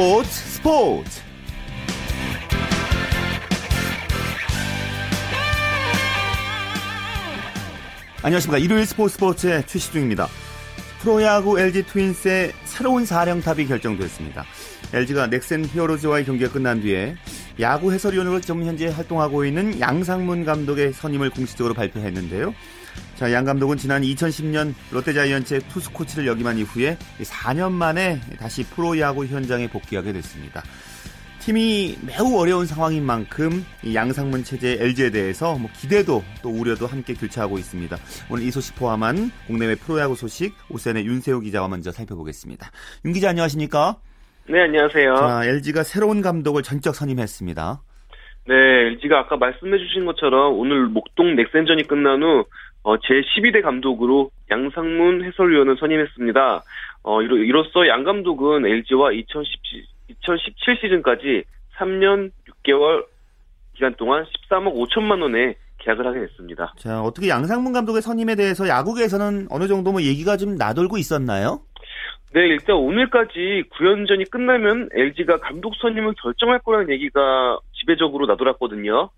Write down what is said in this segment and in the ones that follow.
스포츠 스포츠. 안녕하십니까. 일요일 스포츠 스포츠의 최시 중입니다. 프로야구 LG 트윈스의 새로운 사령탑이 결정됐습니다. LG가 넥센 히어로즈와의 경기가 끝난 뒤에 야구 해설위원으로 지금 현재 활동하고 있는 양상문 감독의 선임을 공식적으로 발표했는데요. 자, 양 감독은 지난 2010년 롯데자이언츠의 투수 코치를 역임한 이후에 4년 만에 다시 프로야구 현장에 복귀하게 됐습니다. 팀이 매우 어려운 상황인 만큼 양상문 체제 LG에 대해서 뭐 기대도 또 우려도 함께 교차하고 있습니다. 오늘 이 소식 포함한 국내외 프로야구 소식 오센의 윤세호 기자와 먼저 살펴보겠습니다. 윤 기자 안녕하십니까? 네, 안녕하세요. 자, LG가 새로운 감독을 전적 선임했습니다. 네, LG가 아까 말씀해 주신 것처럼 오늘 목동 넥센전이 끝난 후 어, 제12대 감독으로 양상문 해설위원을 선임했습니다. 어, 이로, 이로써 양 감독은 LG와 2017, 2017 시즌까지 3년 6개월 기간 동안 13억 5천만 원에 계약을 하게 됐습니다. 자, 어떻게 양상문 감독의 선임에 대해서 야구계에서는 어느 정도 뭐 얘기가 좀 나돌고 있었나요? 네, 일단 오늘까지 9연전이 끝나면 LG가 감독 선임을 결정할 거라는 얘기가 지배적으로 나돌았거든요.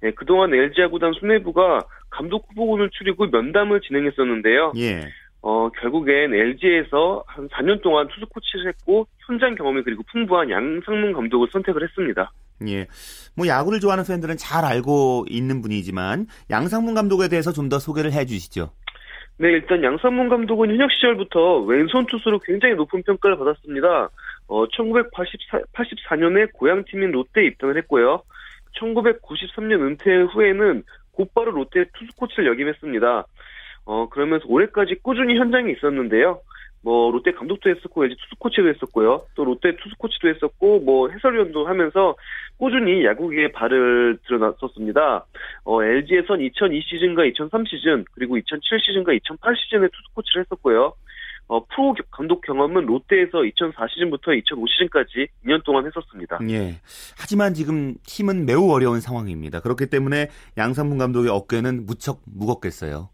네, 그동안 LG 야구단 수뇌부가 감독 후보군을 추리고 면담을 진행했었는데요. 예. 어, 결국엔 LG에서 한 4년 동안 투수 코치를 했고 현장 경험이 그리고 풍부한 양상문 감독을 선택을 했습니다. 예. 뭐 야구를 좋아하는 팬들은 잘 알고 있는 분이지만 양상문 감독에 대해서 좀 더 소개를 해 주시죠. 네, 일단 양상문 감독은 현역 시절부터 왼손 투수로 굉장히 높은 평가를 받았습니다. 어, 1984년에 고향팀인 롯데에 입단을 했고요. 1993년 은퇴 후에는 곧바로 롯데 투수 코치를 역임했습니다. 어, 그러면서 올해까지 꾸준히 현장에 있었는데요. 뭐 롯데 감독도 했었고 LG 투수 코치도 했었고요. 또 롯데 투수 코치도 했었고 뭐 해설위원도 하면서 꾸준히 야구계에 발을 들어놨었습니다. 어, LG에선 2002 시즌과 2003 시즌 그리고 2007 시즌과 2008 시즌에 투수 코치를 했었고요. 어, 프로 감독 경험은 롯데에서 2004 시즌부터 2005 시즌까지 2년 동안 했었습니다. 예. 하지만 지금 팀은 매우 어려운 상황입니다. 그렇기 때문에 양상문 감독의 어깨는 무척 무겁겠어요.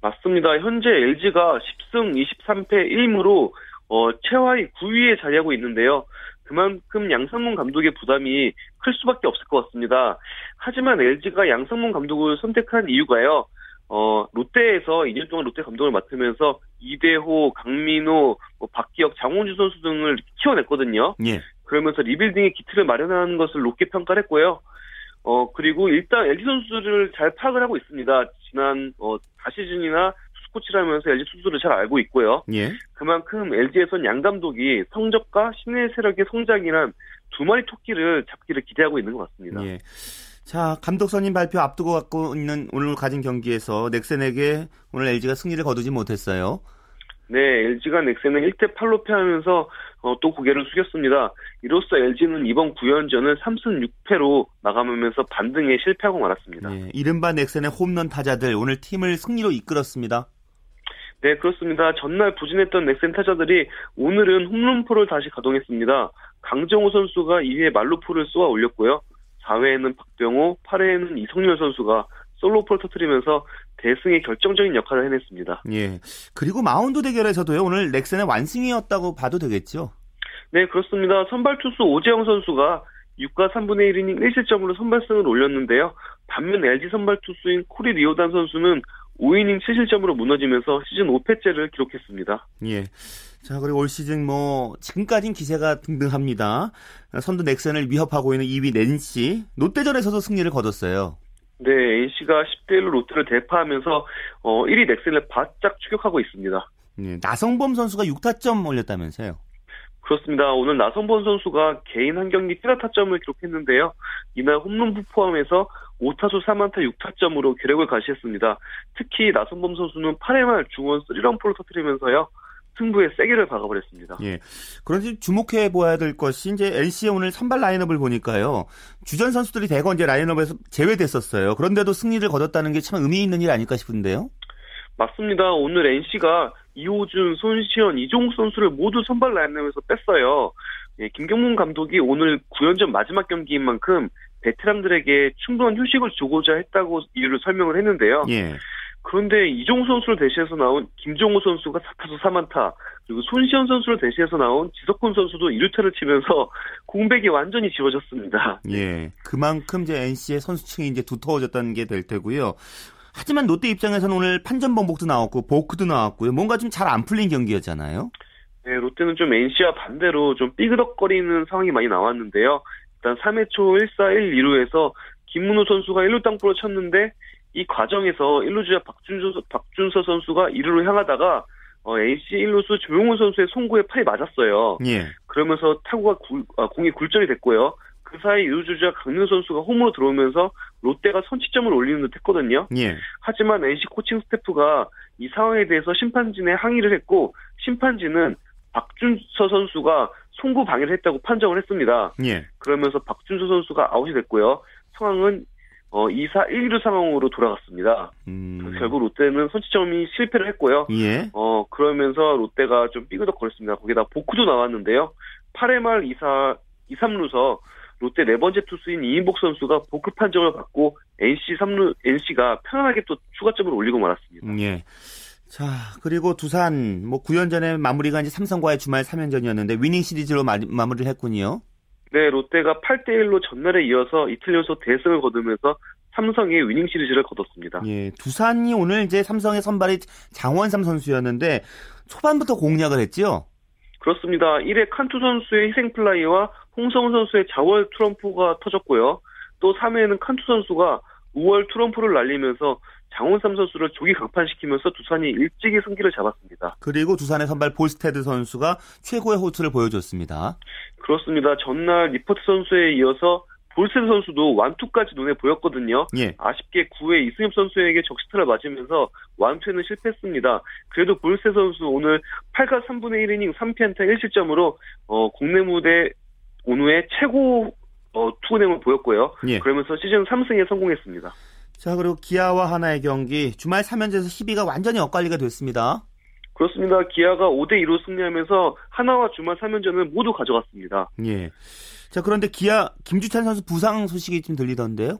맞습니다. 현재 LG가 10승 23패 1무로 어, 최하위 9위에 자리하고 있는데요. 그만큼 양상문 감독의 부담이 클 수밖에 없을 것 같습니다. 하지만 LG가 양상문 감독을 선택한 이유가요. 어, 롯데에서 2년 동안 롯데 감독을 맡으면서 이대호, 강민호, 뭐 박기혁, 장원주 선수 등을 키워냈거든요. 예. 그러면서 리빌딩의 기틀을 마련하는 것을 높게 평가를 했고요. 어, 그리고 일단 LG 선수를 잘 파악을 하고 있습니다. 지난, 어, 4시즌이나 투수 코치를 하면서 LG 투수를 잘 알고 있고요. 예. 그만큼 LG에선 양 감독이 성적과 신의 세력의 성장이란 두 마리 토끼를 잡기를 기대하고 있는 것 같습니다. 예. 자, 감독 선임 발표 앞두고 갖고 있는 오늘 가진 경기에서 넥센에게 오늘 LG가 승리를 거두지 못했어요. 네, LG가 넥센을 1대 8로 패하면서 어, 또 고개를 숙였습니다. 이로써 LG는 이번 9연전을 3승 6패로 마감하면서 반등에 실패하고 말았습니다. 예, 이른바 넥센의 홈런 타자들 오늘 팀을 승리로 이끌었습니다. 네, 그렇습니다. 전날 부진했던 넥센 타자들이 오늘은 홈런포를 다시 가동했습니다. 강정호 선수가 2회 말루포를 쏘아 올렸고요. 4회에는 박병호, 8회에는 이성열 선수가 솔로포를 터뜨리면서 대승의 결정적인 역할을 해냈습니다. 예. 그리고 마운드 대결에서도요. 오늘 넥센의 완승이었다고 봐도 되겠죠. 네, 그렇습니다. 선발 투수 오재영 선수가 6과 3분의 1이닝 1실점으로 선발승을 올렸는데요. 반면 LG 선발 투수인 코리 리오단 선수는 5이닝 7실점으로 무너지면서 시즌 5패째를 기록했습니다. 예. 자, 그리고 올 시즌 뭐 지금까진 기세가 등등합니다. 선두 넥센을 위협하고 있는 2위 NC 롯데전에서도 승리를 거뒀어요. 네, NC가 10대 1로 롯데를 대파하면서 어, 1위 넥센을 바짝 추격하고 있습니다. 예, 나성범 선수가 6타점 올렸다면서요. 그렇습니다. 오늘 나성범 선수가 개인 한 경기 7타 타점을 기록했는데요. 이날 홈런부 포함해서 5타수 4만타 6타점으로 기록을 가시했습니다. 특히 나성범 선수는 8회 말 중원 3런포를 터뜨리면서요. 승부에 세게를 박아버렸습니다. 예. 그런데 주목해 보아야 될 것이 이제 NC의 오늘 선발 라인업을 보니까요. 주전 선수들이 대거 이제 라인업에서 제외됐었어요. 그런데도 승리를 거뒀다는 게 참 의미 있는 일 아닐까 싶은데요. 맞습니다. 오늘 NC가 이호준, 손시현, 이종욱 선수를 모두 선발 라인업에서 뺐어요. 예, 김경문 감독이 오늘 9연전 마지막 경기인 만큼 베테랑들에게 충분한 휴식을 주고자 했다고 이유를 설명을 했는데요. 예. 그런데 이종우 선수를 대신해서 나온 김종우 선수가 4타수 3안타, 그리고 손시현 선수를 대신해서 나온 지석훈 선수도 2루타를 치면서 공백이 완전히 지워졌습니다. 예. 그만큼 이제 NC의 선수층이 이제 두터워졌다는 게 될 테고요. 하지만 롯데 입장에서는 오늘 판전 번복도 나왔고 보크도 나왔고요. 뭔가 좀 잘 안 풀린 경기였잖아요. 네, 롯데는 좀 NC와 반대로 좀 삐그덕거리는 상황이 많이 나왔는데요. 일단 3회 초 1사 1, 2루에서 김문호 선수가 1루 땅볼을 쳤는데 이 과정에서 1루 주자 박준서, 박준서 선수가 2루로 향하다가 어, NC 1루수 조용훈 선수의 송구에 팔이 맞았어요. 예. 그러면서 타구가 굴, 아, 공이 굴절이 됐고요. 그 사이 2루 주자 강민 선수가 홈으로 들어오면서 롯데가 선취점을 올리는 듯 했거든요. 예. 하지만 NC 코칭 스태프가 이 상황에 대해서 심판진에 항의를 했고 심판진은 박준서 선수가 송구 방해를 했다고 판정을 했습니다. 예. 그러면서 박준서 선수가 아웃이 됐고요. 상황은 어 2사 1, 2루 상황으로 돌아갔습니다. 음. 결국 롯데는 선취점이 실패를 했고요. 예. 어 그러면서 롯데가 좀 삐그덕거렸습니다. 거기다 보크도 나왔는데요. 8회 말 2사 2, 3루서 롯데 네 번째 투수인 이인복 선수가 보크 판정을 받고 NC 3루 NC가 편안하게 또 추가점을 올리고 말았습니다. 음, 예. 자, 그리고 두산 뭐 9연전의 마무리가 이제 삼성과의 주말 3연전이었는데 위닝 시리즈로 마, 마무리를 했군요. 네, 롯데가 8대 1로 전날에 이어서 이틀 연속 대승을 거두면서 삼성의 위닝 시리즈를 거뒀습니다. 예, 두산이 오늘 이제 삼성의 선발이 장원삼 선수였는데 초반부터 공략을 했죠. 그렇습니다. 1회 칸투 선수의 희생 플라이와 홍성흔 선수의 좌월 투런포가 터졌고요. 또 3회에는 칸투 선수가 우월 투런포를 날리면서 장원삼 선수를 조기 강판시키면서 두산이 일찍이 승기를 잡았습니다. 그리고 두산의 선발 볼스테드 선수가 최고의 호투를 보여줬습니다. 그렇습니다. 전날 니퍼트 선수에 이어서 볼스테드 선수도 완투까지 눈에 보였거든요. 예. 아쉽게 9회 이승엽 선수에게 적시타를 맞으면서 완투에는 실패했습니다. 그래도 볼스테드 선수 오늘 8가 3분의 1이닝 3피안타 1실점으로 어, 국내 무대 오후에 최고 어, 투구nem을 보였고요. 예. 그러면서 시즌 3승에 성공했습니다. 자, 그리고 기아와 하나의 경기 주말 3연전에서 12가 완전히 엇갈리게 됐습니다. 그렇습니다. 기아가 5대 2로 승리하면서 하나와 주말 3연전을 모두 가져갔습니다. 예. 자, 그런데 기아 김주찬 선수 부상 소식이 좀 들리던데요?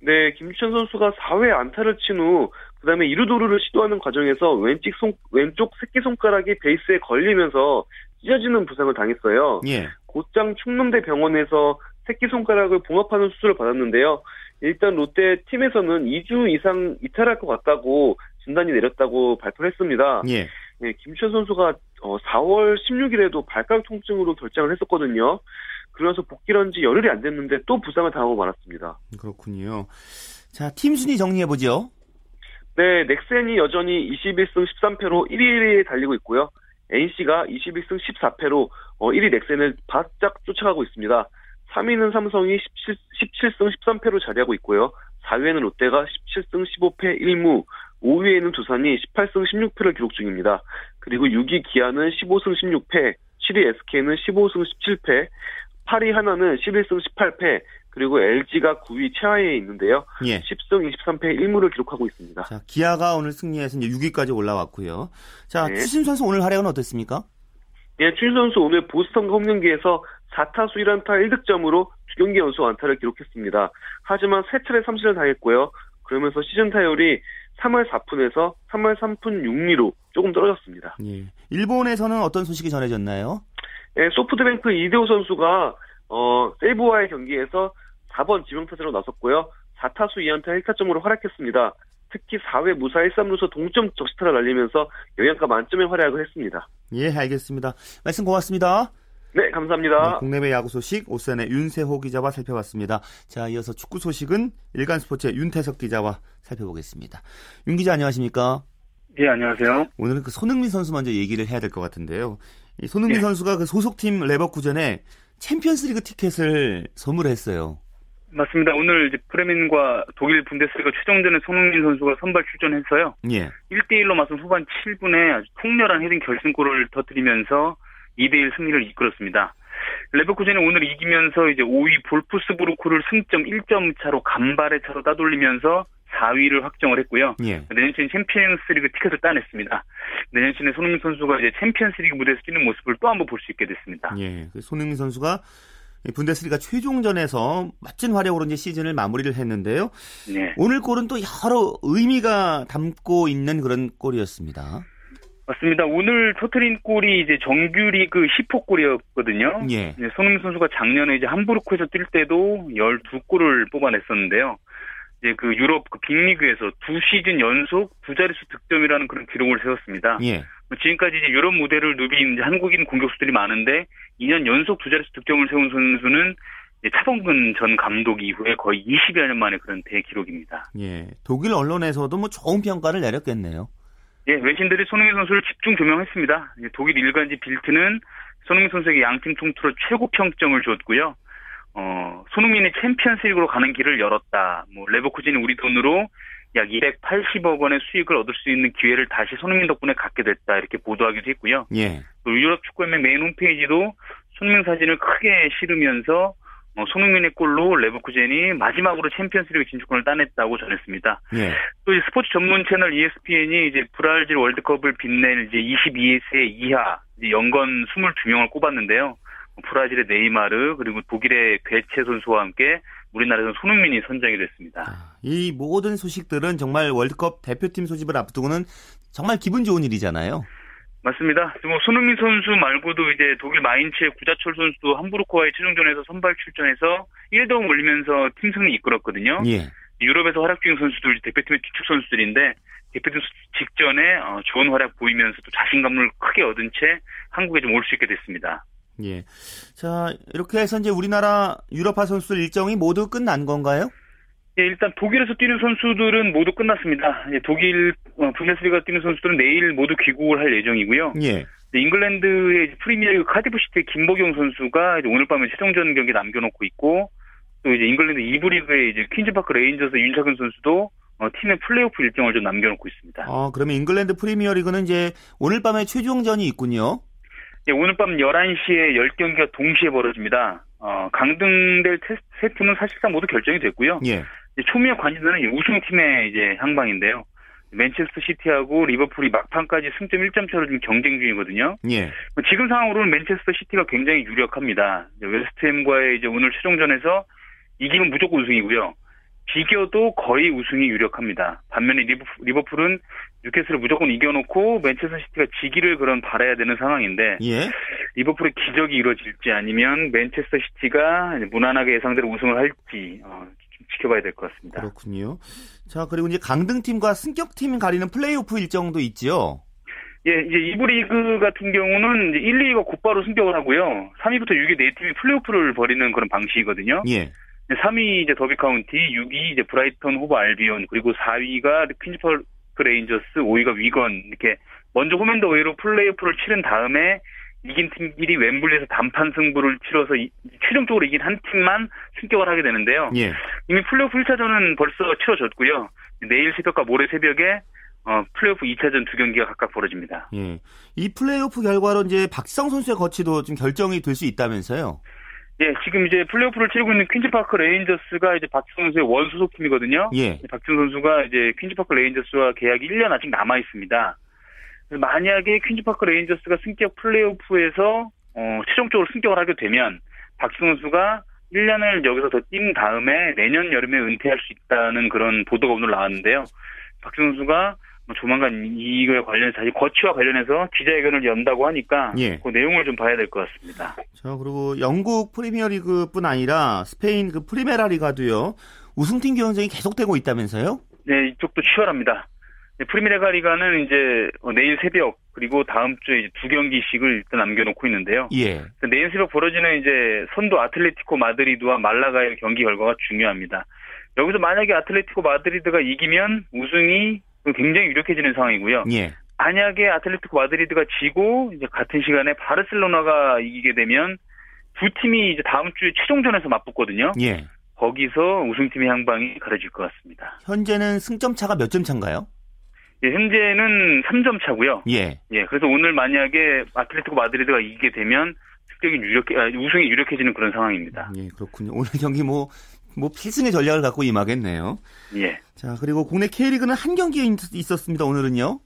네, 김주찬 선수가 4회 안타를 친 후 그다음에 이루도루를 시도하는 과정에서 왼쪽 손 왼쪽 새끼 손가락이 베이스에 걸리면서 찢어지는 부상을 당했어요. 예. 곧장 충남대 병원에서 새끼 손가락을 봉합하는 수술을 받았는데요. 일단 롯데 팀에서는 2주 이상 이탈할 것 같다고 진단이 내렸다고 발표를 했습니다. 예. 네, 김주찬 선수가 어, 4월 16일에도 발가락 통증으로 결장을 했었거든요. 그래서 복귀를 한 지 열흘이 안 됐는데 또 부상을 당하고 말았습니다. 그렇군요. 자, 팀 순위 정리해 보죠. 네, 넥센이 여전히 21승 13패로 1위에 달리고 있고요. NC가 21승 14패로 어, 1위 넥센을 바짝 쫓아가고 있습니다. 3위는 삼성이 17, 17승 13패로 자리하고 있고요. 4위에는 롯데가 17승 15패 1무, 5위에는 두산이 18승 16패를 기록 중입니다. 그리고 6위 기아는 15승 16패, 7위 SK는 15승 17패, 8위 하나는 11승 18패, 그리고 LG가 9위 최하위에 있는데요. 예. 10승 23패 1무를 기록하고 있습니다. 자, 기아가 오늘 승리해서 이제 6위까지 올라왔고요. 자, 네. 추신 선수 오늘 활약은 어땠습니까? 예, 추신 선수 오늘 보스턴과 홈경기에서 4타수 1안타 1득점으로 두 경기 연속 안타를 기록했습니다. 하지만 세 차례 삼진을 당했고요. 그러면서 시즌 타율이 3할 4푼에서 3할 3푼 6리로 조금 떨어졌습니다. 예. 일본에서는 어떤 소식이 전해졌나요? 예, 소프트뱅크 이대호 선수가 어, 세이브와의 경기에서 4번 지명타자로 나섰고요. 4타수 2안타 1타점으로 활약했습니다. 특히 4회 무사 1, 3루서 동점 적시타를 날리면서 영양가 만점의 활약을 했습니다. 예, 알겠습니다. 말씀 고맙습니다. 네, 감사합니다. 네, 국내외 야구 소식 오선의 윤세호 기자와 살펴봤습니다. 자, 이어서 축구 소식은 일간 스포츠의 윤태석 기자와 살펴보겠습니다. 윤 기자 안녕하십니까? 예, 안녕하세요. 오늘은 그 손흥민 선수 먼저 얘기를 해야 될 것 같은데요. 이 손흥민 예. 선수가 그 소속팀 레버쿠젠에 챔피언스리그 티켓을 선물했어요. 맞습니다. 오늘 이제 프레민과 독일 분데스리가 최종전에 손흥민 선수가 선발 출전했어요. 예. 1대1로 맞선 후반 7분에 아주 통렬한 헤딩 결승골을 터뜨리면서 2대1 승리를 이끌었습니다. 레버쿠젠이 오늘 이기면서 이제 5위 볼프스부르크를 승점 1점 차로 간발의 차로 따돌리면서 4위를 확정을 했고요. 예. 내년 시즌 챔피언스리그 티켓을 따냈습니다. 내년 시즌에 손흥민 선수가 이제 챔피언스리그 무대에서 뛰는 모습을 또 한번 볼 수 있게 됐습니다. 예. 그 손흥민 선수가 이 분데스리가 최종전에서 멋진 활약으로 이제 시즌을 마무리를 했는데요. 네. 오늘 골은 또 여러 의미가 담고 있는 그런 골이었습니다. 맞습니다. 오늘 터트린 골이 이제 정규리그 10호 골이었거든요. 예. 네, 손흥민 선수가 작년에 이제 함부르크에서 뛸 때도 12골을 뽑아냈었는데요. 이제 그 유럽 그 빅리그에서 두 시즌 연속 두 자릿수 득점이라는 그런 기록을 세웠습니다. 예. 뭐 지금까지 이제 유럽 무대를 누빈 한국인 공격수들이 많은데 2년 연속 두 자릿수 득점을 세운 선수는 차범근 전 감독 이후에 거의 20여 년 만에 그런 대기록입니다. 예. 독일 언론에서도 뭐 좋은 평가를 내렸겠네요. 예, 외신들이 손흥민 선수를 집중 조명했습니다. 이제 독일 일간지 빌트는 손흥민 선수에게 양팀 통틀어 최고 평점을 줬고요. 어, 손흥민이 챔피언스리그로 가는 길을 열었다. 뭐 레버쿠젠이 우리 돈으로 약 280억 원의 수익을 얻을 수 있는 기회를 다시 손흥민 덕분에 갖게 됐다. 이렇게 보도하기도 했고요. 예. 또 유럽 축구연맹 메인 홈페이지도 손흥민 사진을 크게 실으면서 어, 손흥민의 골로 레버쿠젠이 마지막으로 챔피언스리그 진출권을 따냈다고 전했습니다. 예. 또 스포츠 전문 채널 ESPN이 이제 브라질 월드컵을 빛낼 이제 22세 이하 이제 연건 22명을 꼽았는데요. 브라질의 네이마르 그리고 독일의 괴체 선수와 함께 우리나라에서는 손흥민이 선정이 됐습니다. 아, 이 모든 소식들은 정말 월드컵 대표팀 소집을 앞두고는 정말 기분 좋은 일이잖아요. 맞습니다. 뭐 손흥민 선수 말고도 이제 독일 마인츠의 구자철 선수도 함부르크와의 최종전에서 선발 출전해서 1등 올리면서 팀 승리 이끌었거든요. 예. 유럽에서 활약 중인 선수들 대표팀의 주축 선수들인데 대표팀 직전에 어, 좋은 활약 보이면서 또 자신감을 크게 얻은 채 한국에 좀 올 수 있게 됐습니다. 예. 자, 이렇게 해서 이제 우리나라 유럽파 선수들 일정이 모두 끝난 건가요? 예, 일단 독일에서 뛰는 선수들은 모두 끝났습니다. 예, 독일 어, 분데스리가 뛰는 선수들은 내일 모두 귀국을 할 예정이고요. 예. 잉글랜드의 프리미어리그 카디프시티의 김보경 선수가 오늘 밤에 최종전 경기 남겨놓고 있고 또 이제 잉글랜드 2부 리그의 이제 퀸즈파크 레인저스 윤창근 선수도 어, 팀의 플레이오프 일정을 좀 남겨놓고 있습니다. 어, 그러면 잉글랜드 프리미어리그는 이제 오늘 밤에 최종전이 있군요. 예, 오늘 밤 11시에 10경기가 동시에 벌어집니다. 어, 강등될 테, 세 팀은 사실상 모두 결정이 됐고요. 예. 초미의 관심사는 우승팀의 이제 향방인데요. 맨체스터 시티하고 리버풀이 막판까지 승점 1점 차로 지금 경쟁 중이거든요. 예. 지금 상황으로는 맨체스터 시티가 굉장히 유력합니다. 웨스트햄과의 이제 오늘 최종전에서 이기면 무조건 우승이고요. 비겨도 거의 우승이 유력합니다. 반면에 리버풀, 은 뉴캐슬을 무조건 이겨놓고 맨체스터 시티가 지기를 그런 바라야 되는 상황인데 예. 리버풀의 기적이 이루어질지 아니면 맨체스터 시티가 무난하게 예상대로 우승을 할지 어, 좀 지켜봐야 될 것 같습니다. 그렇군요. 자 그리고 이제 강등팀과 승격팀 가리는 플레이오프 일정도 있죠. 예, 이제 이부 리그 같은 경우는 이제 1, 2위가 곧바로 승격을 하고요. 3위부터 6위 네 팀이 플레이오프를 벌이는 그런 방식이거든요. 예. 3위 이제 더비 카운티, 6위 이제 브라이턴 호브 알비온, 그리고 4위가 퀸즈파크 레인저스, 5위가 위건 이렇게 먼저 홈앤드어웨이로 플레이오프를 치른 다음에 이긴 팀끼리 웸블리에서 단판 승부를 치러서 이, 최종적으로 이긴 한 팀만 승격을 하게 되는데요. 예. 이미 플레이오프 1차전은 벌써 치러졌고요. 내일 새벽과 모레 새벽에 어, 플레이오프 2차전 두 경기가 각각 벌어집니다. 예. 이 플레이오프 결과로 이제 박지성 선수의 거취도 좀 결정이 될 수 있다면서요? 예, 지금 이제 플레이오프를 치르고 있는 퀸즈파크 레인저스가 이제 박지성 선수의 원 소속 팀이거든요. 예. 박지성 선수가 이제 퀸즈파크 레인저스와 계약이 1년 아직 남아 있습니다. 만약에 퀸즈파크 레인저스가 승격 플레이오프에서 어, 최종적으로 승격을 하게 되면 박지성 선수가 1년을 여기서 더 뛴 다음에 내년 여름에 은퇴할 수 있다는 그런 보도가 오늘 나왔는데요. 박지성 선수가 뭐 조만간 이거에 관련해서 다시 거취와 관련해서 기자회견을 연다고 하니까 예. 그 내용을 좀 봐야 될 것 같습니다. 자 그리고 영국 프리미어리그뿐 아니라 스페인 그 프리메라 리가도요 우승팀 경쟁이 계속되고 있다면서요? 네, 이쪽도 치열합니다. 네, 프리메라 리가는 이제 어, 내일 새벽 그리고 다음 주에 두 경기씩을 일단 남겨놓고 있는데요. 예. 내일 새벽 벌어지는 이제 선두 아틀레티코 마드리드와 말라가의 경기 결과가 중요합니다. 여기서 만약에 아틀레티코 마드리드가 이기면 우승이 굉장히 유력해지는 상황이고요. 예. 만약에 아틀레티코 마드리드가 지고 이제 같은 시간에 바르셀로나가 이기게 되면 두 팀이 이제 다음 주에 최종전에서 맞붙거든요. 예. 거기서 우승팀의 향방이 가려질 것 같습니다. 현재는 승점 차가 몇 점 차인가요? 예, 현재는 3점 차고요. 예. 예, 그래서 오늘 만약에 아틀레티코 마드리드가 이기게 되면 승격이 유력, 아, 우승이 유력해지는 그런 상황입니다. 예, 그렇군요. 오늘 경기 뭐, 뭐 필승의 전략을 갖고 임하겠네요. 예. 자, 그리고 국내 K리그는 한 경기 있었습니다. 오늘은요.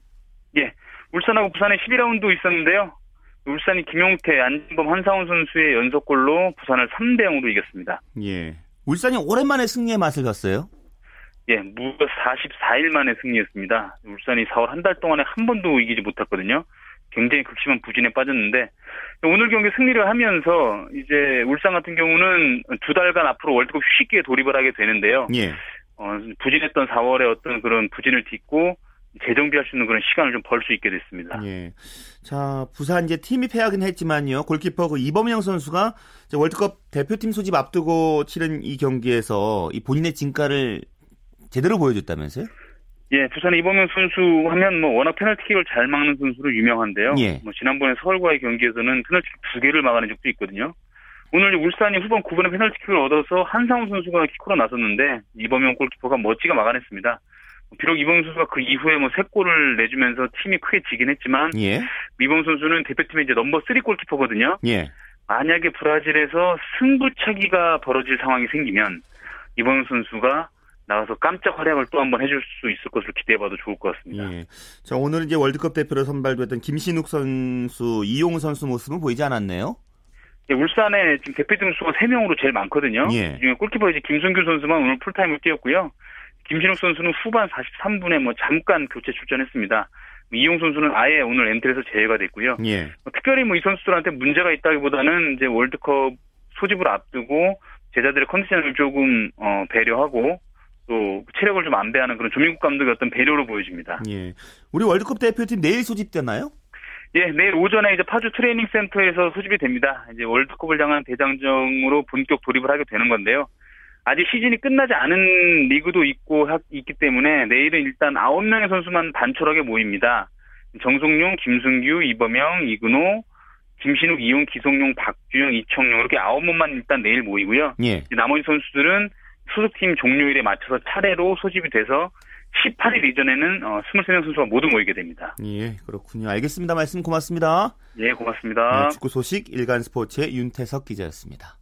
예. 울산하고 부산의 12라운드 있었는데요. 울산이 김용태, 안진범, 한상훈 선수의 연속골로 부산을 3대 0으로 이겼습니다. 예. 울산이 오랜만에 승리의 맛을 봤어요. 예, 무려 44일 만에 승리였습니다. 울산이 4월 한 달 동안에 한 번도 이기지 못했거든요. 굉장히 극심한 부진에 빠졌는데 오늘 경기 승리를 하면서 이제 울산 같은 경우는 두 달간 앞으로 월드컵 휴식기에 돌입을 하게 되는데요. 예. 어, 부진했던 4월에 어떤 그런 부진을 딛고 재정비할 수 있는 그런 시간을 좀 벌 수 있게 됐습니다. 예. 자, 부산 이제 팀이 패하긴 했지만요. 골키퍼 그 이범영 선수가 월드컵 대표팀 소집 앞두고 치른 이 경기에서 이 본인의 진가를 제대로 보여줬다면서요? 예, 부산 이범영 선수 하면 뭐 워낙 페널티킥을 잘 막는 선수로 유명한데요. 예. 뭐 지난번에 서울과의 경기에서는 페널티킥 두 개를 막아낸 적도 있거든요. 오늘 울산이 후반 9분에 페널티킥을 얻어서 한상우 선수가 키커로 나섰는데 이범영 골키퍼가 멋지게 막아냈습니다. 비록 이범영 선수가 그 이후에 뭐 세 골을 내주면서 팀이 크게 지긴 했지만 예. 이범영 선수는 대표팀의 이제 넘버 3 골키퍼거든요. 예. 만약에 브라질에서 승부차기가 벌어질 상황이 생기면 이범영 선수가 나가서 깜짝 활약을 또 한번 해줄 수 있을 것으로 기대해봐도 좋을 것 같습니다. 예. 자, 오늘 이제 월드컵 대표로 선발됐던 김신욱 선수, 이용 선수 모습은 보이지 않았네요. 예, 울산에 지금 대표팀 수가 3명으로 제일 많거든요. 예. 중에 골키퍼 이제 김승규 선수만 오늘 풀타임을 뛰었고요. 김신욱 선수는 후반 43분에 뭐 잠깐 교체 출전했습니다. 이용 선수는 아예 오늘 엔트리에서 제외가 됐고요. 예. 뭐 특별히 뭐 이 선수들한테 문제가 있다기보다는 이제 월드컵 소집을 앞두고 제자들의 컨디션을 조금 어, 배려하고 또 체력을 좀 안배하는 그런 조민국 감독의 어떤 배려로 보여집니다. 예. 우리 월드컵 대표팀 내일 소집되나요? 예, 내일 오전에 이제 파주 트레이닝 센터에서 소집이 됩니다. 이제 월드컵을 향한 대장정으로 본격 돌입을 하게 되는 건데요. 아직 시즌이 끝나지 않은 리그도 있고 하, 있기 때문에 내일은 일단 9명의 선수만 단촐하게 모입니다. 정성용, 김승규, 이범영, 이근호, 김신욱, 이용, 기성용, 박주영, 이청용 이렇게 9명만 일단 내일 모이고요. 예. 나머지 선수들은 소속팀 종료일에 맞춰서 차례로 소집이 돼서 18일 이전에는 어, 23명 선수가 모두 모이게 됩니다. 예, 그렇군요. 알겠습니다. 말씀 고맙습니다. 예, 고맙습니다. 네, 축구 소식 일간 스포츠의 윤태석 기자였습니다.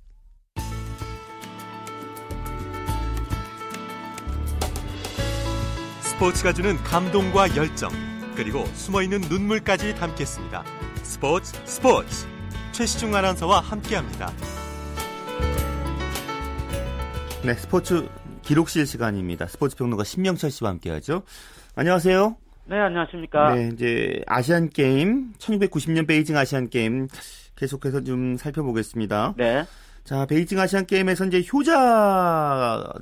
스포츠가 주는 감동과 열정, 그리고 숨어있는 눈물까지 담겠습니다. 스포츠 스포츠 최시중 아나운서와 함께합니다. 네, 스포츠 기록실 시간입니다. 스포츠 평론가 신명철 씨와 함께하죠. 안녕하세요. 네, 안녕하십니까. 네, 이제 아시안 게임 1990년 베이징 아시안 게임 계속해서 좀 살펴보겠습니다. 네. 자, 베이징 아시안 게임에서 이제 효자죠.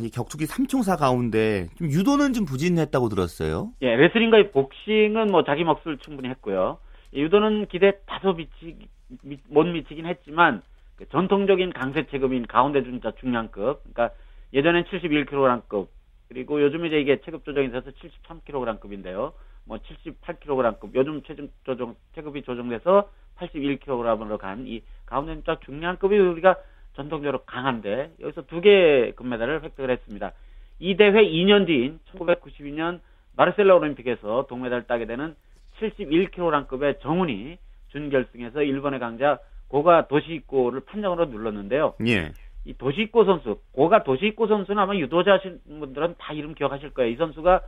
이 격투기 3총사 가운데 좀 유도는 좀 부진했다고 들었어요. 예, 레슬링과 복싱은 뭐 자기 몫을 충분히 했고요. 유도는 기대 다소 미치, 미, 못 미치긴 했지만 그 전통적인 강세 체급인 가운데 중자 중량급, 그러니까 예전엔 71kg급 그리고 요즘 이제 이게 체급 조정이 돼서 73kg급인데요. 뭐 78kg급 요즘 체중 조정 체급이 조정돼서 81kg으로 간 이 가운데 자 중량급이 우리가 전통적으로 강한데 여기서 두 개의 금메달을 획득을 했습니다. 이 대회 2년 뒤인 1992년 마르셀라 올림픽에서 동메달을 따게 되는 71kg급의 정훈이 준결승에서 일본의 강자 고가 도시히코를 판정으로 눌렀는데요. 예. 이 도시히코 선수, 고가 도시히코 선수는 아마 유도하신 분들은 다 이름 기억하실 거예요. 이 선수가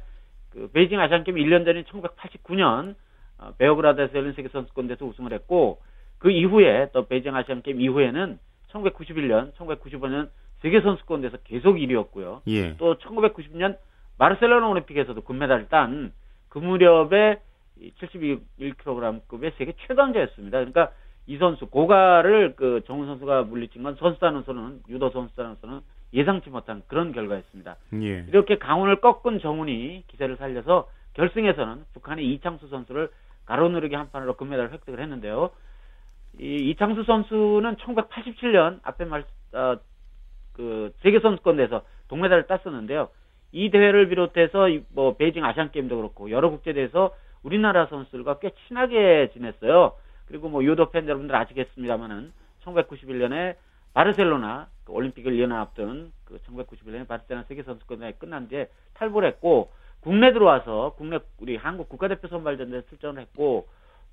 그 베이징 아시안게임 1년 전인 1989년 어, 베오그라드에서 열린 세계 선수권대회에서 우승을 했고 그 이후에 또 베이징 아시안게임 이후에는 1991년, 1995년 세계 선수권대회에서 계속 1위였고요. 예. 또 1990년 마르셀로나 올림픽에서도 금메달을 딴 그 무렵에 71kg급의 세계 최강자였습니다. 그러니까 이 선수 고가를 그 정훈 선수가 물리친 건 선수단으로서는 유도 선수단으로서는 예상치 못한 그런 결과였습니다. 예. 이렇게 강훈을 꺾은 정훈이 기세를 살려서 결승에서는 북한의 이창수 선수를 가로누르기 한 판으로 금메달을 획득을 했는데요. 이 이창수 선수는 1987년 앞에 말, 어, 그 세계 선수권대회에서 동메달을 땄었는데요. 이 대회를 비롯해서 뭐 베이징 아시안 게임도 그렇고 여러 국제 대회에서 우리나라 선수들과 꽤 친하게 지냈어요. 그리고 뭐 유도 팬 여러분들 아시겠습니다만은 1991년에 바르셀로나 그 올림픽을 2년 앞둔 그 1991년에 바르셀로나 세계 선수권대회 끝난 뒤에 탈북을 했고 국내 들어와서 국내 우리 한국 국가대표 선발전에 출전을 했고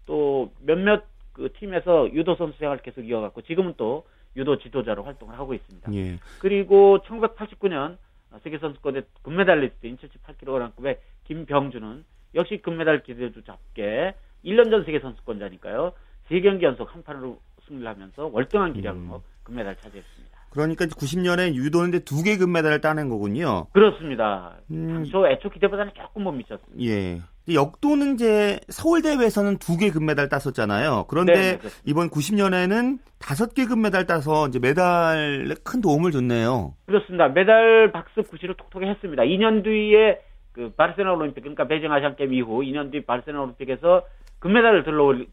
또 몇몇 그 팀에서 유도 선수 생활을 계속 이어갔고 지금은 또 유도 지도자로 활동을 하고 있습니다. 예. 그리고 1989년 세계 선수권의 금메달리스트인 78kg급의 김병준은 역시 금메달 기대도 잡게 1년 전 세계 선수권자니까요. 세 경기 연속 한 판으로 승리를 하면서 월등한 기량으로 음. 금메달 차지했습니다. 그러니까 90년에 유도인데 두 개 금메달을 따낸 거군요. 그렇습니다. 음. 당초 애초 기대보다는 조금 못 미쳤습니다. 예. 역도는 이제 서울 대회에서는 두 개 금메달 땄었잖아요. 그런데 네, 네. 이번 90년에는 다섯 개 금메달 따서 이제 메달에 큰 도움을 줬네요. 그렇습니다. 메달 박스 구실을 톡톡히 했습니다. 2년 뒤에 그 바르셀로나 올림픽 그러니까 베이징 아시안 게임 이후 2년 뒤 바르셀로나 올림픽에서 금메달을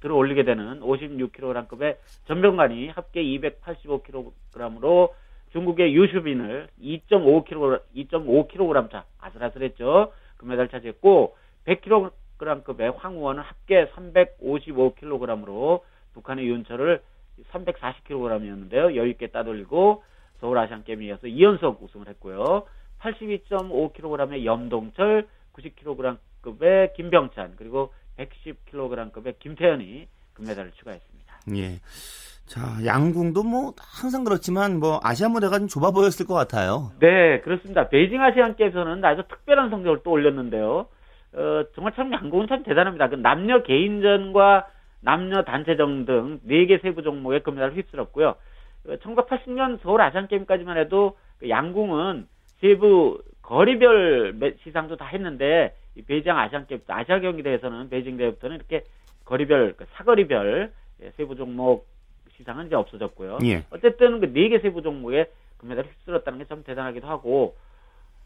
들어, 올리게 되는 56kg급의 전병관이 합계 285kg으로 중국의 유슈빈을 2.5kg 2.5kg 차 아슬아슬했죠. 금메달 차지했고 100kg급의 황우원은 합계 355kg으로 북한의 윤철을 340kg이었는데요. 여유 있게 따돌리고 서울 아시안 게임에 이어서 2연속 우승을 했고요. 82.5kg의 염동철, 90kg급의 김병찬, 그리고 110kg급의 김태현이 금메달을 추가했습니다. 예. 자, 양궁도 뭐 항상 그렇지만 뭐 아시아 무대가 좀 좁아 보였을 것 같아요. 네, 그렇습니다. 베이징 아시안 게임에서는 아주 특별한 성적을 또 올렸는데요. 어, 정말 참 양궁은 참 대단합니다. 그 남녀 개인전과 남녀 단체전 등 4개 세부 종목에 금메달을 휩쓸었고요. 1980년 서울 아시안 게임까지만 해도 그 양궁은 세부 거리별 매- 시상도 다 했는데 이 베이징 아시안 게임 아시아 경기 대회에서는 베이징 대회부터는 이렇게 거리별 그 사거리별 예, 세부 종목 시상은 이제 없어졌고요. 예. 어쨌든 그 네 개 세부 종목에 금메달을 휩쓸었다는 게 참 대단하기도 하고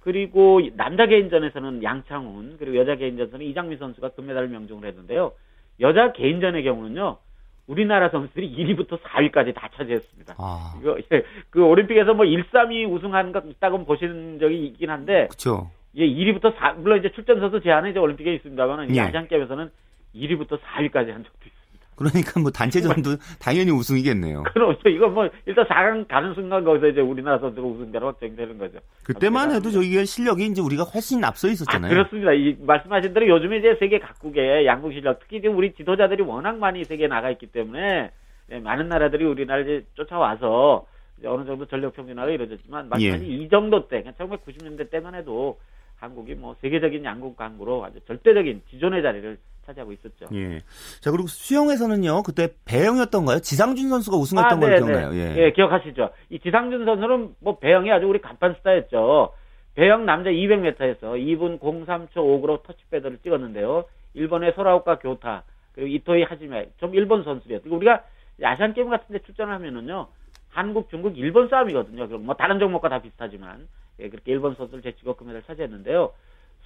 그리고 남자 개인전에서는 양창훈 그리고 여자 개인전에서는 이장미 선수가 금메달을 명중을 했는데요. 여자 개인전의 경우는요. 우리나라 선수들이 1위부터 4위까지 다 차지했습니다. 아, 이거 예, 그 올림픽에서 뭐 1, 3위 우승하는 것 있다고 보시는 적이 있긴 한데 그렇 죠. 예, 1위부터 4 물론 이제 출전 선수 제한은 이제 올림픽에 있습니다만은 예. 아시안 게임에서는 1위부터 4위까지 한 적도 있습니다. 그러니까 뭐 단체전도 당연히 우승이겠네요. 그렇죠. 이거 뭐 일단 4강 가는 순간 거기서 이제 우리나라 선수가 우승자로 확정되는 거죠. 그때만 해도 저기 실력이 이제 우리가 훨씬 앞서 아, 있었잖아요. 그렇습니다. 이 말씀하신 대로 요즘에 이제 세계 각국의 양궁 실력, 특히 지금 우리 지도자들이 워낙 많이 세계에 나가 있기 때문에 예, 많은 나라들이 우리나라를 이제 쫓아와서 이제 어느 정도 전력 평준화가 이루어졌지만 말씀하신 예. 이 정도 때, 1990년대 때만 해도 한국이 뭐 세계적인 양궁 강국으로 아주 절대적인 지존의 자리를 차지하고 있었죠. 예. 자, 그리고 수영에서는요, 그때 배영이었던가요? 지상준 선수가 우승했던 걸로 네, 기억나요. 네. 예. 예, 기억하시죠? 이 지상준 선수는 뭐 배영이 아주 우리 간판 스타였죠. 배영 남자 200m에서 2분 03초 5구로 터치패드를 찍었는데요. 일본의 소라오카 교타 그리고 이토이 하지메 좀 일본 선수였죠. 그리고 우리가 아시안 게임 같은 데 출전을 하면은요. 한국, 중국, 일본 싸움이거든요. 그리고 뭐 다른 종목과 다 비슷하지만 예, 그렇게 일본 선수를 제치고 금메달을 차지했는데요.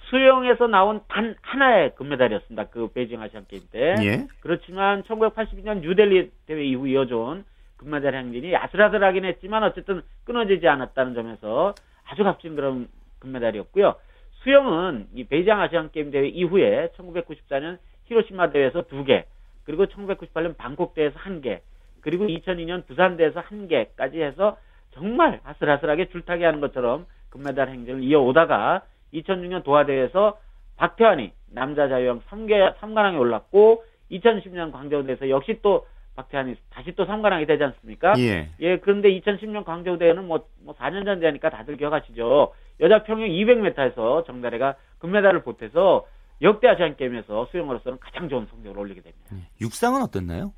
수영에서 나온 단 하나의 금메달이었습니다. 그 베이징 아시안 게임 때. 예. 그렇지만 1982년 뉴델리 대회 이후 이어져온 금메달 행진이 아슬아슬하긴 했지만 어쨌든 끊어지지 않았다는 점에서 아주 값진 그런 금메달이었고요. 수영은 이 베이징 아시안 게임 대회 이후에 1994년 히로시마 대회에서 두 개, 그리고 1998년 방콕 대회에서 한 개, 그리고 2002년 부산 대회에서 한 개까지 해서 정말 아슬아슬하게 줄타기 하는 것처럼 금메달 행진을 이어오다가 2006년 도하 대회에서 박태환이 남자 자유형 3개 3관왕에 올랐고 2010년 광저우 대회에서 역시 또 박태환이 다시 또 3관왕이 되지 않습니까? 예. 예, 그런데 2010년 광저우 대회는 뭐, 뭐 4년 전 대회니까 다들 기억하시죠. 여자 평영 200m에서 정다래가 금메달을 보태서 역대 아시안 게임에서 수영으로서는 가장 좋은 성적을 올리게 됩니다. 육상은 어땠나요?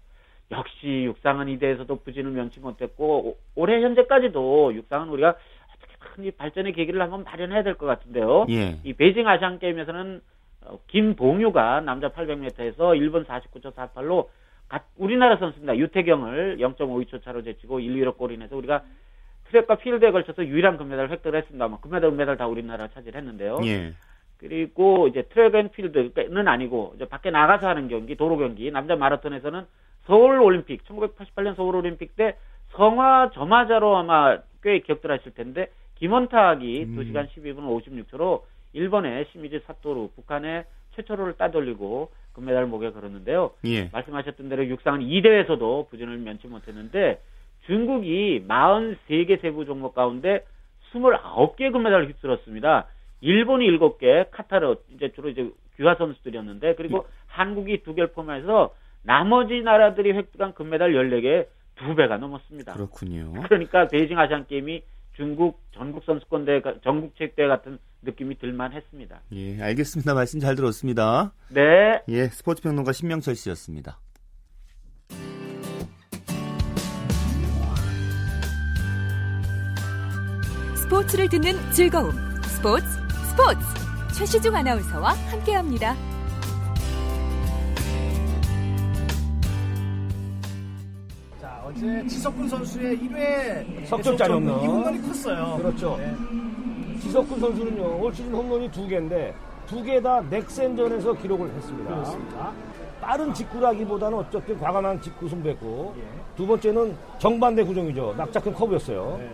역시 육상은 이 대회에서도 부진을 면치 못했고 오- 올해 현재까지도 육상은 우리가 큰 이 발전의 계기를 한번 마련해야 될 것 같은데요. 예. 이 베이징 아시안 게임에서는 어, 김봉유가 남자 800m에서 1분 49초 48로 우리나라 선수입니다. 유태경을 0.52초 차로 제치고 1, 2로 골인해서 우리가 트랙과 필드에 걸쳐서 유일한 금메달을 획득을 했습니다. 뭐 금메달, 은메달 다 우리나라가 차지했는데요. 예. 그리고 이제 track and field는 아니고 이제 밖에 나가서 하는 경기, 도로 경기, 남자 마라톤에서는 서울 올림픽, 1988년 서울 올림픽 때 성화 점화자로 아마 꽤 기억들 하실 텐데 김원탁이 음. 2시간 12분 56초로 일본의 시미즈 사토루, 북한의 최초로를 따돌리고 금메달 목에 걸었는데요. 예. 말씀하셨던 대로 육상은 2대회에서도 부진을 면치 못했는데 중국이 43개 세부 종목 가운데 29개 금메달을 휩쓸었습니다. 일본이 7개, 카타르 이제 주로 이제 귀화 선수들이었는데 그리고 한국이 2개를 포함해서 나머지 나라들이 획득한 금메달 14개 두 배가 넘었습니다. 그렇군요. 그러니까 베이징 아시안 게임이 중국 전국 선수권 대회, 전국 체육대회 같은 느낌이 들만 했습니다. 예, 알겠습니다. 말씀 잘 들었습니다. 네. 예, 스포츠 평론가 신명철 씨였습니다. 스포츠를 듣는 즐거움. 스포츠, 스포츠. 최시중 아나운서와 함께합니다. 자, 어제 지석군 선수의 1회 석점짜리 홈런. 이 홈런이 컸어요. 그렇죠. 네. 지석군 선수는요 올 시즌 홈런이 두 개인데 두 개 다 넥센전에서 기록을 했습니다. 그렇습니다. 빠른 직구라기보다는 어쨌든 과감한 직구 승부했고 예. 두 번째는 정반대 구종이죠. 낙작한 커브였어요. 네.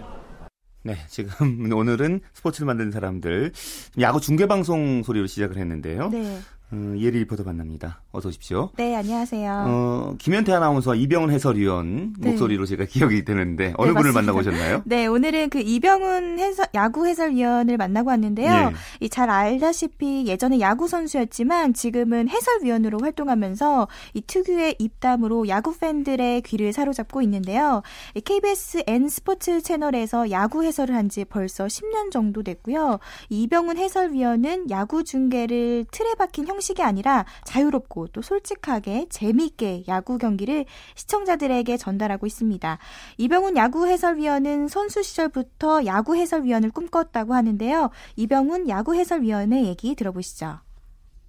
네, 지금 오늘은 스포츠를 만드는 사람들 야구 중계 방송 소리로 시작을 했는데요. 네. 어, 예리 리포터 만납니다. 어서 오십시오. 네, 안녕하세요. 어, 김현태 아나운서와 이병훈 해설위원 네. 목소리로 제가 기억이 되는데 어느 네, 분을. 만나고 오셨나요? 네, 오늘은 그 이병훈 해설, 야구 해설위원을 만나고 왔는데요. 예. 이잘 알다시피 예전에 야구 선수였지만 지금은 해설위원으로 활동하면서 이 특유의 입담으로 야구 팬들의 귀를 사로잡고 있는데요. 이 KBS N 스포츠 채널에서 야구 해설을 한 지 벌써 10년 정도 됐고요. 이 이병훈 해설위원은 야구 중계를 틀에 박힌 형 식이 아니라 자유롭고 또 솔직하게 재미있게 야구 경기를 시청자들에게 전달하고 있습니다. 이병훈 야구 해설위원은 선수 시절부터 야구 해설위원을 꿈꿨다고 하는데요. 이병훈 야구 해설위원의 얘기 들어보시죠.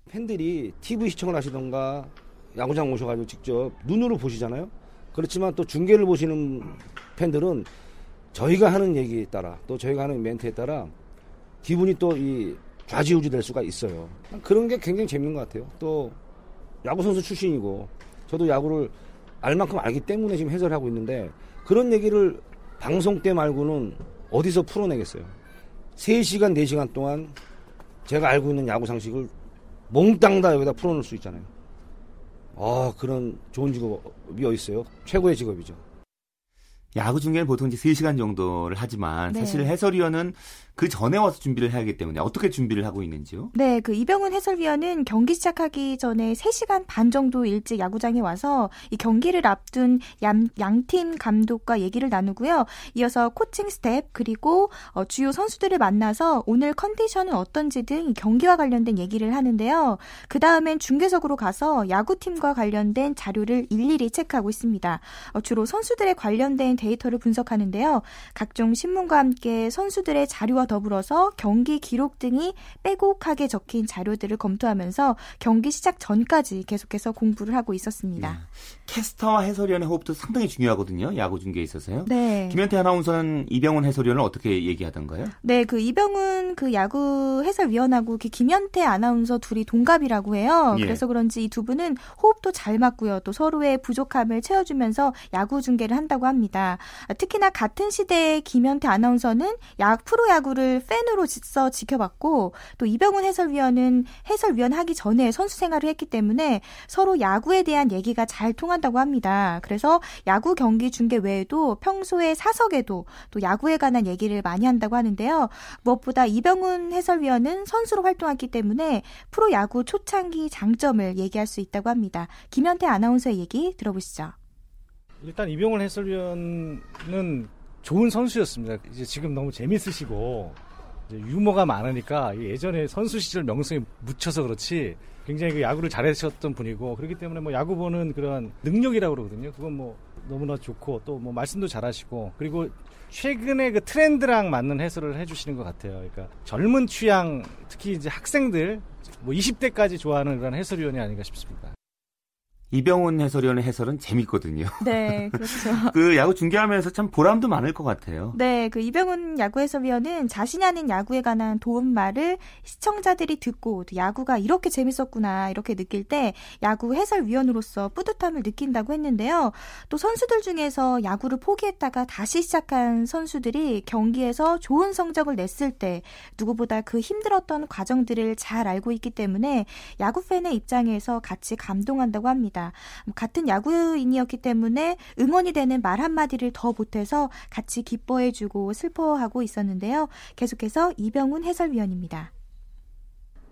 팬들이 TV 시청을 하시던가 야구장 오셔가지고 직접 눈으로 보시잖아요. 그렇지만 또 중계를 보시는 팬들은 저희가 하는 얘기에 따라 또 저희가 하는 멘트에 따라 기분이 또 이 좌지우지 될 수가 있어요. 그런 게 굉장히 재밌는 것 같아요. 또 야구 선수 출신이고 저도 야구를 알 만큼 알기 때문에 지금 해설하고 있는데 그런 얘기를 방송 때 말고는 어디서 풀어내겠어요. 3시간, 4시간 동안 제가 알고 있는 야구 상식을 몽땅 다 여기다 풀어놓을 수 있잖아요. 아, 그런 좋은 직업이 어디 있어요? 최고의 직업이죠. 야구 중계는 보통 이제 3시간 정도를 하지만 네. 사실 해설위원은 그 전에 와서 준비를 해야 하기 때문에 어떻게 준비를 하고 있는지요? 네, 그 이병훈 해설위원은 경기 시작하기 전에 3시간 반 정도 일찍 야구장에 와서 이 경기를 앞둔 양, 양팀 감독과 얘기를 나누고요. 이어서 코칭스태프 그리고 어, 주요 선수들을 만나서 오늘 컨디션은 어떤지 등이 경기와 관련된 얘기를 하는데요. 그 다음엔 중계석으로 가서 야구팀과 관련된 자료를 일일이 체크하고 있습니다. 어, 주로 선수들의 관련된 데이터를 분석하는데요. 각종 신문과 함께 선수들의 자료와 더불어서 경기 기록 등이 빼곡하게 적힌 자료들을 검토하면서 경기 시작 전까지 계속해서 공부를 하고 있었습니다. 네. 캐스터와 해설위원의 호흡도 상당히 중요하거든요. 야구 중계에 있어서요. 네. 김현태 아나운서는 이병훈 해설위원을 어떻게 얘기하던가요? 네, 그 이병훈 그 야구 해설위원하고 그 김현태 아나운서 둘이 동갑이라고 해요. 예. 그래서 그런지 이 두 분은 호흡도 잘 맞고요. 또 서로의 부족함을 채워주면서 야구 중계를 한다고 합니다. 아, 특히나 같은 시대의 김현태 아나운서는 야 프로야구를 팬으로서 지켜봤고 또 이병훈 해설위원은 해설위원 하기 전에 선수 생활을 했기 때문에 서로 야구에 대한 얘기가 잘 통 한다고 합니다. 그래서 야구 경기 중계 외에도 평소에 사석에도 또 야구에 관한 얘기를 많이 한다고 하는데요. 무엇보다 이병훈 해설위원은 선수로 활동했기 때문에 프로 야구 초창기 장점을 얘기할 수 있다고 합니다. 김현태 아나운서의 얘기 들어보시죠. 일단 이병헌 해설위원은 좋은 선수였습니다. 이제 지금 너무 재밌으시고 유머가 많으니까 예전에 선수 시절 명성에 묻혀서 그렇지 굉장히 그 야구를 잘하셨던 분이고 그렇기 때문에 뭐 야구 보는 그런 능력이라고 그러거든요. 그건 뭐 너무나 좋고 또 뭐 말씀도 잘하시고 그리고 최근에 그 트렌드랑 맞는 해설을 해주시는 것 같아요. 그러니까 젊은 취향 특히 이제 학생들 뭐 20대까지 좋아하는 그런 해설위원이 아닌가 싶습니다. 이병훈 해설위원의 해설은 재밌거든요. 네, 그렇죠. 그 야구 중계하면서 참 보람도 많을 것 같아요. 네, 그 이병훈 야구 해설위원은 자신이 하는 야구에 관한 도움말을 시청자들이 듣고 또 야구가 이렇게 재밌었구나 이렇게 느낄 때 야구 해설위원으로서 뿌듯함을 느낀다고 했는데요. 또 선수들 중에서 야구를 포기했다가 다시 시작한 선수들이 경기에서 좋은 성적을 냈을 때 누구보다 그 힘들었던 과정들을 잘 알고 있기 때문에 야구 팬의 입장에서 같이 감동한다고 합니다. 같은 야구인이었기 때문에 응원이 되는 말 한마디를 더 보태서 같이 기뻐해주고 슬퍼하고 있었는데요. 계속해서 이병훈 해설위원입니다.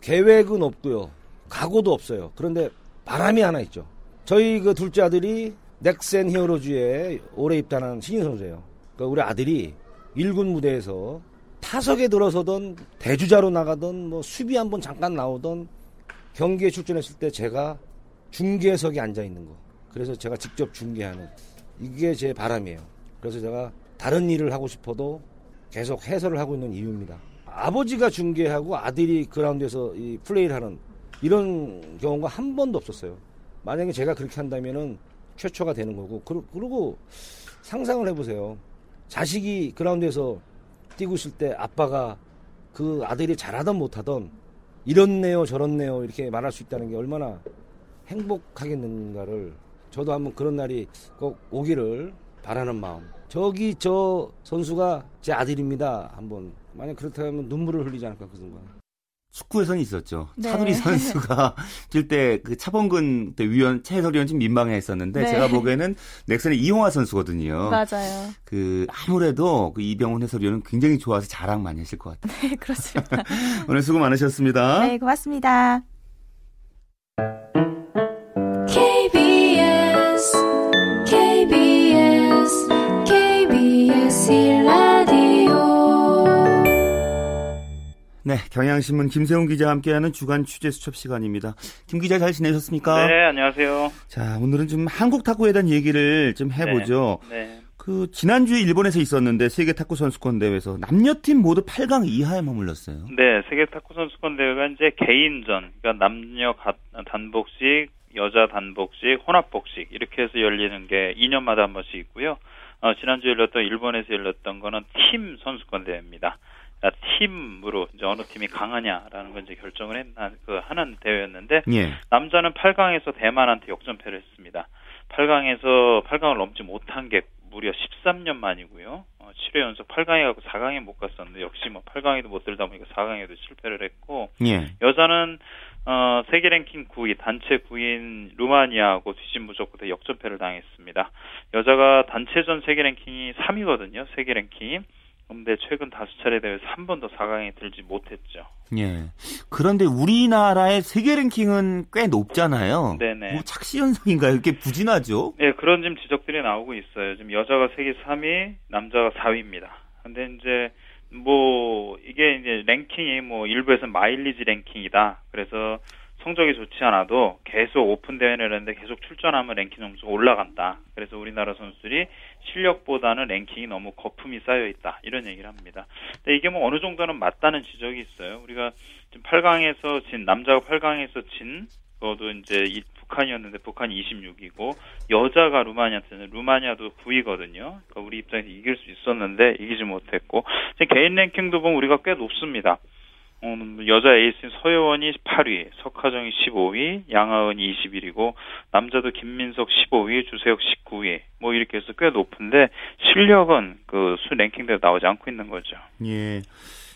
계획은 없고요. 각오도 없어요. 그런데 바람이 하나 있죠. 저희 그 둘째 아들이 넥센 히어로즈에 올해 입단한 신인 선수예요. 그러니까 우리 아들이 1군 무대에서 타석에 들어서던 대주자로 나가던 뭐 수비 한번 잠깐 나오던 경기에 출전했을 때 제가 중계석에 앉아 있는 거. 그래서 제가 직접 중계하는 이게 제 바람이에요. 그래서 제가 다른 일을 하고 싶어도 계속 해설을 하고 있는 이유입니다. 아버지가 중계하고 아들이 그라운드에서 이 플레이를 하는 이런 경우가 한 번도 없었어요. 만약에 제가 그렇게 한다면은 최초가 되는 거고 그리고 상상을 해보세요. 자식이 그라운드에서 뛰고 있을 때 아빠가 그 아들이 잘하던 못하던 이렇네요 저렇네요 이렇게 말할 수 있다는 게 얼마나 행복하겠는가를 저도 한번 그런 날이 꼭 오기를 바라는 마음. 저기 저 선수가 제 아들입니다. 한번 만약 그렇다면 눈물을 흘리지 않을까 그 순간. 축구에서는 있었죠. 네. 차두리 선수가 뛸 때 그 차범근 위원 최해설위원 좀 민망해했었는데 네. 제가 보기에는 넥슨의 이용화 선수거든요. 맞아요. 그 아무래도 그 이병훈 해설위원은 굉장히 좋아서 자랑 많이 하실 것 같아요. 네, 그렇습니다. 오늘 수고 많으셨습니다. 네, 고맙습니다. 네, 경향신문 김세훈 기자와 함께하는 주간 취재 수첩 시간입니다. 김 기자 잘 지내셨습니까? 네, 안녕하세요. 자, 오늘은 좀 한국 탁구에 대한 얘기를 좀 해보죠. 네. 그 지난주에 일본에서 있었는데 세계 탁구 선수권 대회에서 남녀 팀 모두 8강 이하에 머물렀어요. 네, 세계 탁구 선수권 대회가 이제 개인전, 그러니까 남녀 가- 단복식, 여자 단복식, 혼합복식 이렇게 해서 열리는 게 2년마다 한 번씩 있고요. 어, 지난주에 열렸던 일본에서 열렸던 거는 팀 선수권 대회입니다. 그러니까 팀으로 이제 어느 팀이 강하냐라는 걸 이제 결정을 했, 그 하는 대회였는데 예. 남자는 8강에서 대만한테 역전패를 했습니다. 8강에서 8강을 넘지 못한 게 무려 13년 만이고요. 어, 7회 연속 8강에 가고 4강에 못 갔었는데 역시 뭐 8강에도 못 들다 보니까 4강에도 실패를 했고 예. 여자는 어, 세계 랭킹 9위 단체 9위인 루마니아하고 끝에 역전패를 당했습니다. 여자가 단체전 세계 랭킹이 3위거든요. 세계 랭킹이. 근데 최근 다수 차례 대회에서 한 번도 4강에 들지 못했죠. 예. 그런데 우리나라의 세계 랭킹은 꽤 높잖아요. 네네. 뭐 착시 현상인가요? 이렇게 부진하죠? 네, 그런 지금 지적들이 나오고 있어요. 지금 여자가 세계 3위, 남자가 4위입니다. 근데 이제 뭐 이게 이제 랭킹이 뭐 일부에서 마일리지 랭킹이다. 그래서 성적이 좋지 않아도 계속 오픈 대회를 했는데 계속 출전하면 랭킹 점수가 올라간다. 그래서 우리나라 선수들이 실력보다는 랭킹이 너무 거품이 쌓여 있다. 이런 얘기를 합니다. 근데 이게 뭐 어느 정도는 맞다는 지적이 있어요. 우리가 지금 8강에서 진 남자가 8강에서 진 그것도 이제 이 북한이었는데 북한이 26이고 여자가 루마니아한테는 루마니아도 9위거든요. 그러니까 우리 입장에서 이길 수 있었는데 이기지 못했고 개인 랭킹도 보면 우리가 꽤 높습니다. 음, 여자 에이스인 서효원이 8위, 석하정이 15위, 양하은이 21위고 남자도 김민석 15위, 주세혁 19위. 뭐 이렇게 해서 꽤 높은데 실력은 그 수 랭킹대로 나오지 않고 있는 거죠. 예.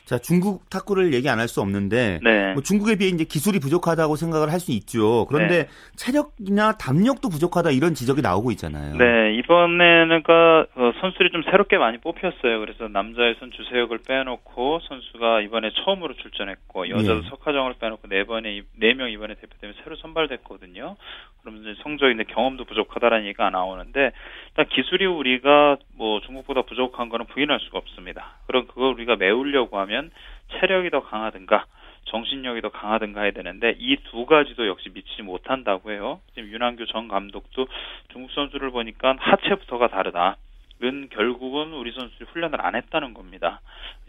자, 중국 탁구를 얘기 안 할 수 없는데 네. 뭐 중국에 비해 이제 기술이 부족하다고 생각을 할 수 있죠. 그런데 체력이나 담력도 부족하다 이런 지적이 나오고 있잖아요. 네, 이번에는 그 어, 선수들이 좀 새롭게 많이 뽑혔어요. 그래서 남자에선 주세혁을 빼놓고 선수가 이번에 처음으로 출전했고 여자도 예. 석하정을 빼놓고 네 번에 네 명 이번에 대표팀에 새로 선발됐거든요. 그러면 성적인데 경험도 부족하다라는 얘기가 나오는데 일단 기술이 우리가 뭐 중국보다 부족한 거는 부인할 수가 없습니다. 그럼 그걸 우리가 메우려고 하면 체력이 더 강하든가 정신력이 더 강하든가 해야 되는데 이 두 가지도 역시 미치지 못한다고 해요. 지금 윤한규 전 감독도 중국 선수를 보니까 하체부터가 다르다. 은 결국은 우리 선수들이 훈련을 안 했다는 겁니다.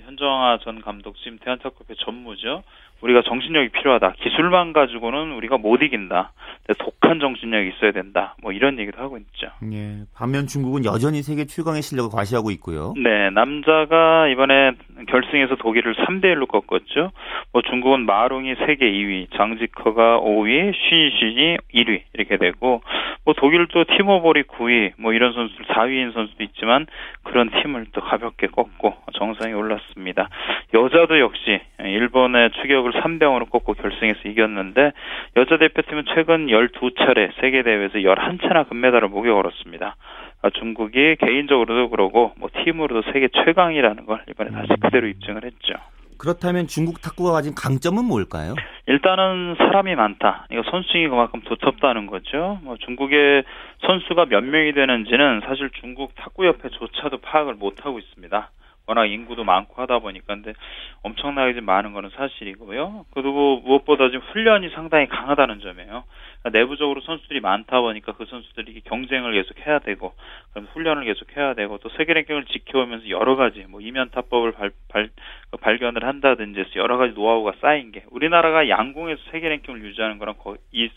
현정아 전 감독 지금 대한탁구협회 전무죠. 우리가 정신력이 필요하다. 기술만 가지고는 우리가 못 이긴다. 독한 정신력이 있어야 된다. 뭐 이런 얘기도 하고 있죠. 예. 반면 중국은 여전히 세계 최강의 실력을 과시하고 있고요. 네, 남자가 이번에 결승에서 독일을 3대 1로 꺾었죠. 뭐 중국은 마롱이 세계 2위, 장지커가 5위, 쉬신이 1위 이렇게 되고 뭐 독일도 티모볼이 9위, 뭐 이런 선수들 4위인 선수도 있지만 그런 팀을 또 가볍게 꺾고 정상에 올랐습니다. 여자도 역시 일본의 추격을 3대 0으로 꺾고 결승에서 이겼는데 여자 대표팀은 최근 12차례 세계 대회에서 11차나 금메달을 목에 걸었습니다. 아, 중국이 개인적으로도 그러고 뭐 팀으로도 세계 최강이라는 걸 이번에 다시 그대로 입증을 했죠. 그렇다면 중국 탁구가 가진 강점은 뭘까요? 일단은 사람이 많다. 이거 선수층이 그만큼 두텁다는 거죠. 뭐 중국의 선수가 몇 명이 되는지는 사실 중국 탁구협회조차도 파악을 못 하고 있습니다. 워낙 인구도 많고 하다 보니까 근데 엄청나게 좀 많은 거는 사실이고요. 그리고 무엇보다 지금 훈련이 상당히 강하다는 점이에요. 그러니까 내부적으로 선수들이 많다 보니까 그 선수들이 경쟁을 계속 해야 되고 그럼 훈련을 계속 해야 되고 또 세계 랭킹을 지켜오면서 여러 가지 뭐 이면 타법을 발, 발, 발견을 한다든지 해서 여러 가지 노하우가 쌓인 게 우리나라가 양궁에서 세계 랭킹을 유지하는 거랑 거의 이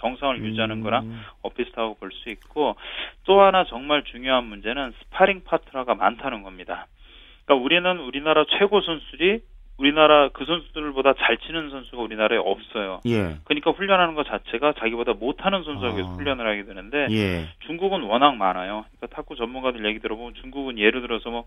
정상을 유지하는 거랑 음. 어, 비슷하고 볼 수 있고 또 하나 정말 중요한 문제는 스파링 파트너가 많다는 겁니다. 그러니까 우리는 우리나라 최고 선수들이 우리나라 그 선수들보다 잘 치는 선수가 우리나라에 없어요. 예. 그러니까 훈련하는 것 자체가 자기보다 못하는 선수가 아. 훈련을 하게 되는데 예. 중국은 워낙 많아요. 그러니까 탁구 전문가들 얘기 들어보면 중국은 예를 들어서 뭐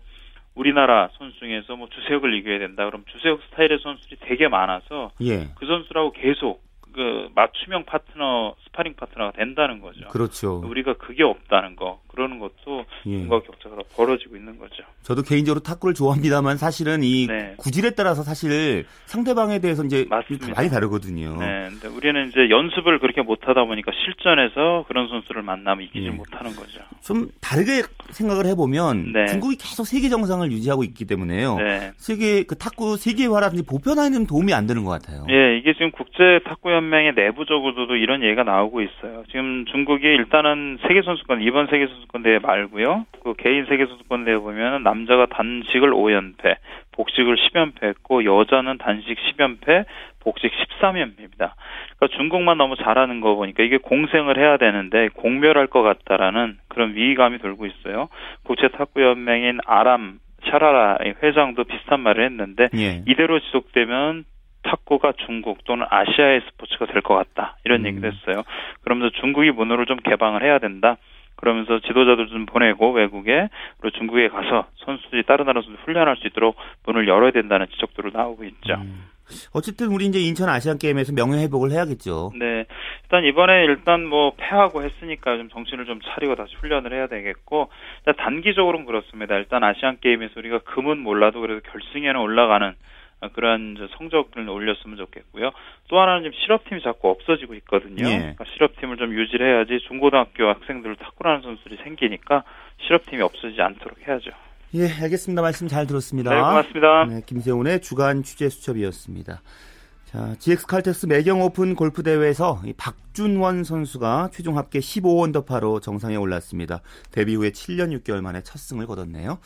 우리나라 선수 중에서 뭐 주세혁을 이겨야 된다. 그럼 주세혁 스타일의 선수들이 되게 많아서 예. 그 선수라고 계속 그 맞춤형 파트너, 스파링 파트너가 된다는 거죠. 그렇죠. 우리가 그게 없다는 거, 그러는 것도 예. 뭔가 격차가 벌어지고 있는 거죠. 저도 개인적으로 탁구를 좋아합니다만 사실은 이 네. 구질에 따라서 사실 상대방에 대해서 이제 맞습니다. 많이 다르거든요. 네, 근데 우리는 이제 연습을 그렇게 못하다 보니까 실전에서 그런 선수를 만나면 이기지 예. 못하는 거죠. 좀 다르게 생각을 해보면 네. 중국이 계속 세계 정상을 유지하고 있기 때문에요. 네. 세계 그 탁구 세계화라든지 보편화에는 도움이 안 되는 것 같아요. 예, 이게 지금 국제 탁구 연맹의 내부적으로도 이런 얘기가 나오고 있어요. 지금 중국이 일단은 세계 선수권 이번 세계 선수권 대회 말고요. 그 개인 세계 선수권 대회 보면은 남자가 단식을 5연패, 복식을 10연패 했고 여자는 단식 10연패, 복식 13연패입니다. 그러니까 중국만 너무 잘하는 거 보니까 이게 공생을 해야 되는데 공멸할 것 같다라는 그런 위기감이 들고 있어요. 국제 탁구 연맹인 아람 샤라라 회장도 비슷한 말을 했는데 예. 이대로 지속되면 탁구가 중국 또는 아시아의 스포츠가 될 것 같다 이런 음. 얘기도 했어요. 그러면서 중국이 문호를 좀 개방을 해야 된다. 그러면서 지도자들 좀 보내고 외국에 그리고 중국에 가서 선수들이 다른 나라 선수 훈련할 수 있도록 문을 열어야 된다는 지적들도 나오고 있죠. 음. 어쨌든 우리 이제 인천 아시안 게임에서 명예 회복을 해야겠죠. 네, 일단 이번에 일단 뭐 패하고 했으니까 좀 정신을 좀 차리고 다시 훈련을 해야 되겠고 단기적으로는 그렇습니다. 일단 아시안 게임에서 우리가 금은 몰라도 그래도 결승에는 올라가는 어, 그런 이제 성적을 올렸으면 좋겠고요. 또 하나는 지금 실업팀이 자꾸 없어지고 있거든요. 예. 그러니까 실업팀을 좀 유지를 해야지 중고등학교 학생들 탁구라는 선수들이 생기니까 실업팀이 없어지지 않도록 해야죠. 예, 알겠습니다. 말씀 잘 들었습니다. 네, 고맙습니다. 네, 김세훈의 주간 취재 수첩이었습니다. 자, GX 칼텍스 매경 오픈 골프 대회에서 이 박준원 선수가 최종 합계 15원 더파로 정상에 올랐습니다. 데뷔 후에 7년 6개월 만에 첫 승을 거뒀네요.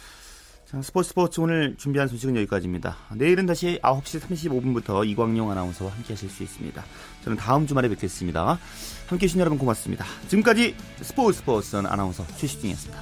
자, 스포츠 스포츠 오늘 준비한 소식은 여기까지입니다. 내일은 다시 9시 35분부터 이광용 아나운서와 함께 하실 수 있습니다. 저는 다음 주말에 뵙겠습니다. 함께 해주신 여러분 고맙습니다. 지금까지 스포츠 스포츠 아나운서 최시중이었습니다.